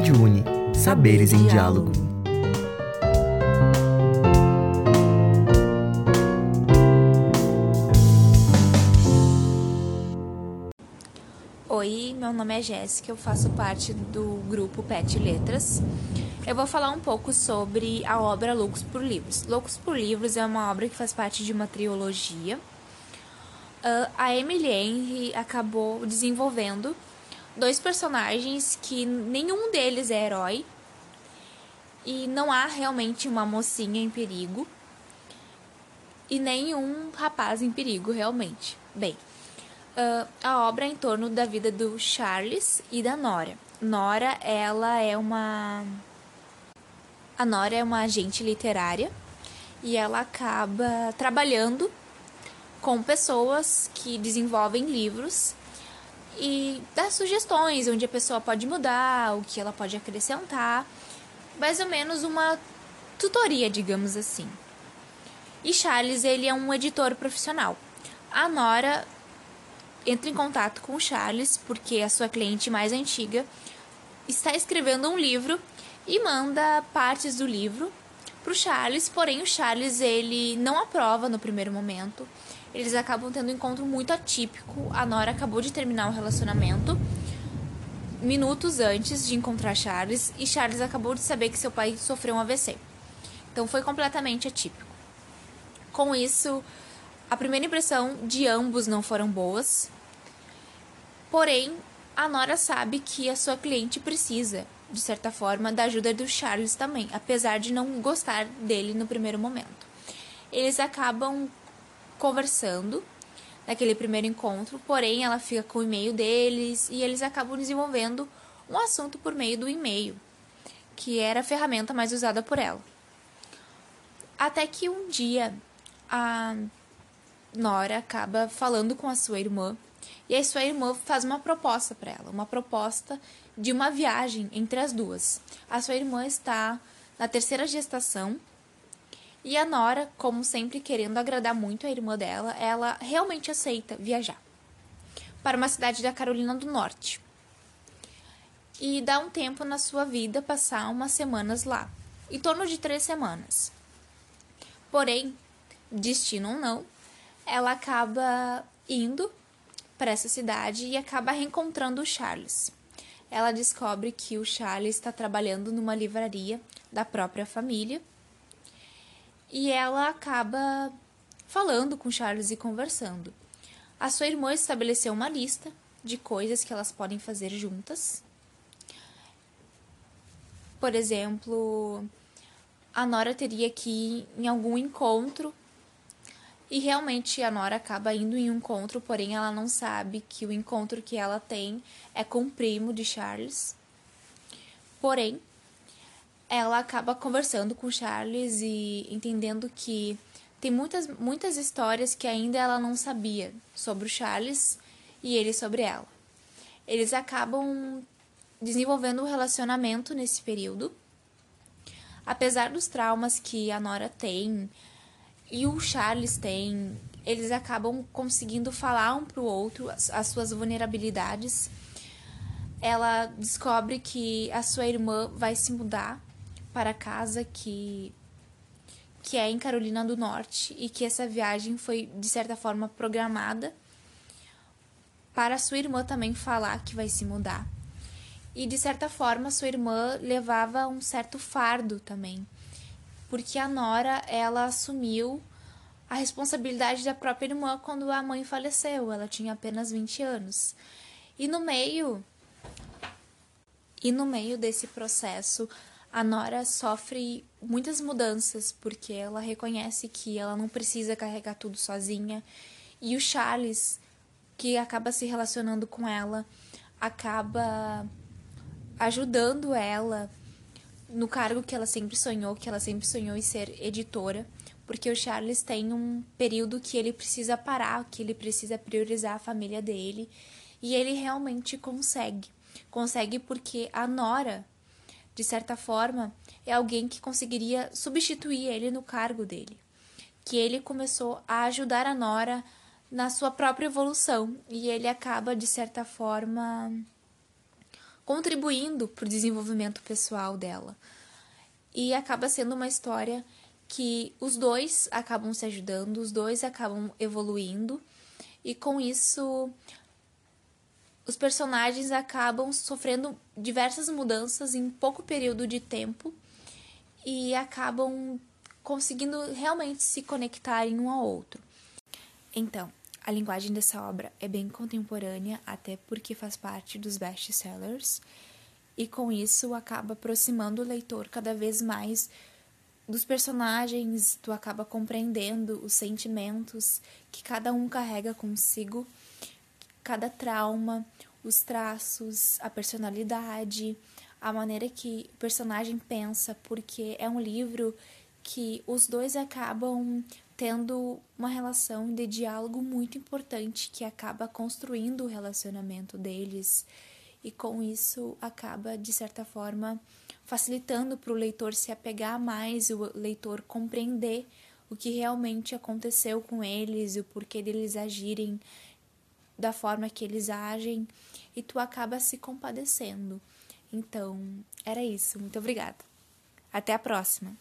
Rádio Uni. Saberes em diálogo. Oi, meu nome é Jéssica, eu faço parte do grupo PET Letras. Eu vou falar um pouco sobre a obra Loucos por Livros. Loucos por Livros é uma obra que faz parte de uma trilogia. Uh, a Emily Henry acabou desenvolvendo dois personagens que nenhum deles é herói e não há realmente uma mocinha em perigo e nenhum rapaz em perigo realmente. Bem, uh, a obra é em torno da vida do Charles e da Nora. Nora, ela é uma a Nora é uma agente literária e ela acaba trabalhando com pessoas que desenvolvem livros e dá sugestões onde a pessoa pode mudar, o que ela pode acrescentar, mais ou menos uma tutoria, digamos assim. E Charles, ele é um editor profissional. A Nora entra em contato com o Charles porque a sua cliente mais antiga está escrevendo um livro e manda partes do livro para o Charles, porém o Charles ele não aprova no primeiro momento. Eles acabam tendo um encontro muito atípico. A Nora acabou de terminar o relacionamento minutos antes de encontrar Charles e Charles acabou de saber que seu pai sofreu um AVC. Então foi completamente atípico. Com isso, a primeira impressão de ambos não foram boas. Porém, a Nora sabe que a sua cliente precisa, de certa forma, da ajuda do Charles também, apesar de não gostar dele no primeiro momento. Eles acabam conversando naquele primeiro encontro, porém ela fica com o e-mail deles e eles acabam desenvolvendo um assunto por meio do e-mail, que era a ferramenta mais usada por ela. Até que um dia a Nora acaba falando com a sua irmã e a sua irmã faz uma proposta para ela, uma proposta de uma viagem entre as duas. A sua irmã está na terceira gestação e a Nora, como sempre querendo agradar muito a irmã dela, ela realmente aceita viajar para uma cidade da Carolina do Norte. E dá um tempo na sua vida passar umas semanas lá, em torno de três semanas. Porém, destino ou não, ela acaba indo para essa cidade e acaba reencontrando o Charles. Ela descobre que o Charles está trabalhando numa livraria da própria família e ela acaba falando com Charles e conversando. A sua irmã estabeleceu uma lista de coisas que elas podem fazer juntas. Por exemplo, a Nora teria que ir em algum encontro e realmente a Nora acaba indo em um encontro, porém ela não sabe que o encontro que ela tem é com o primo de Charles. Porém, ela acaba conversando com Charles e entendendo que tem muitas, muitas histórias que ainda ela não sabia sobre o Charles e ele sobre ela. Eles acabam desenvolvendo um relacionamento nesse período. Apesar dos traumas que a Nora tem e o Charles tem, eles acabam conseguindo falar um pro outro as, as suas vulnerabilidades. Ela descobre que a sua irmã vai se mudar para casa que que é em Carolina do Norte e que essa viagem foi de certa forma programada para sua irmã também falar que vai se mudar. E de certa forma sua irmã levava um certo fardo também, porque a Nora ela assumiu a responsabilidade da própria irmã quando a mãe faleceu, ela tinha apenas 20 anos. E no meio e no meio desse processo, a Nora sofre muitas mudanças porque ela reconhece que ela não precisa carregar tudo sozinha e o Charles, que acaba se relacionando com ela, acaba ajudando ela no cargo que ela sempre sonhou, que ela sempre sonhou em ser editora, porque o Charles tem um período que ele precisa parar, que ele precisa priorizar a família dele, e ele realmente consegue. Consegue porque a Nora de certa forma, é alguém que conseguiria substituir ele no cargo dele. Que ele começou a ajudar a Nora na sua própria evolução e ele acaba, de certa forma, contribuindo para o desenvolvimento pessoal dela. E acaba sendo uma história que os dois acabam se ajudando, os dois acabam evoluindo, e com isso os personagens acabam sofrendo diversas mudanças em pouco período de tempo e acabam conseguindo realmente se conectar em um ao outro. Então, a linguagem dessa obra é bem contemporânea, até porque faz parte dos best-sellers, e com isso acaba aproximando o leitor cada vez mais dos personagens, tu acaba compreendendo os sentimentos que cada um carrega consigo, cada trauma, os traços, a personalidade, a maneira que o personagem pensa, porque é um livro que os dois acabam tendo uma relação de diálogo muito importante que acaba construindo o relacionamento deles e com isso acaba de certa forma facilitando para o leitor se apegar mais, o leitor compreender o que realmente aconteceu com eles, o porquê deles agirem da forma que eles agem, e tu acaba se compadecendo. Então, era isso. Muito obrigada. Até a próxima.